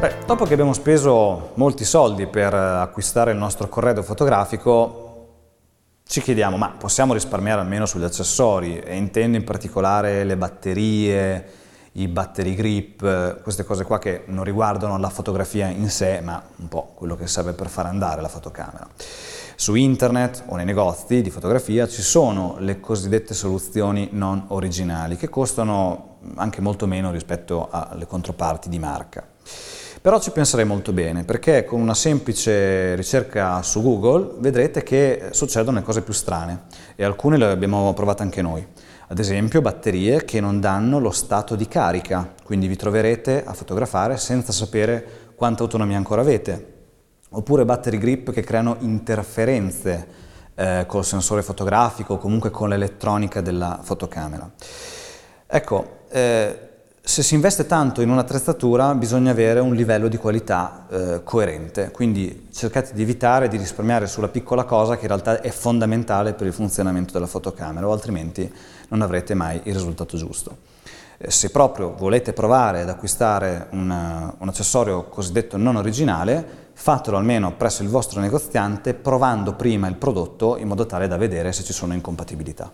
Beh, dopo che abbiamo speso molti soldi per acquistare il nostro corredo fotografico, ci chiediamo, ma possiamo risparmiare almeno sugli accessori? E intendo in particolare le batterie, i battery grip, queste cose qua che non riguardano la fotografia in sé, ma un po' quello che serve per far andare la fotocamera. Su internet o nei negozi di fotografia ci sono le cosiddette soluzioni non originali che costano anche molto meno rispetto alle controparti di marca. Però ci penserei molto bene perché con una semplice ricerca su Google vedrete che succedono le cose più strane e alcune le abbiamo provate anche noi. Ad esempio batterie che non danno lo stato di carica, quindi vi troverete a fotografare senza sapere quanta autonomia ancora avete. Oppure battery grip che creano interferenze eh, col sensore fotografico o comunque con l'elettronica della fotocamera. Ecco, eh, se si investe tanto in un'attrezzatura bisogna avere un livello di qualità eh, coerente, quindi cercate di evitare di risparmiare sulla piccola cosa che in realtà è fondamentale per il funzionamento della fotocamera o altrimenti non avrete mai il risultato giusto. Eh, se proprio volete provare ad acquistare una, un accessorio cosiddetto non originale, fatelo almeno presso il vostro negoziante provando prima il prodotto in modo tale da vedere se ci sono incompatibilità.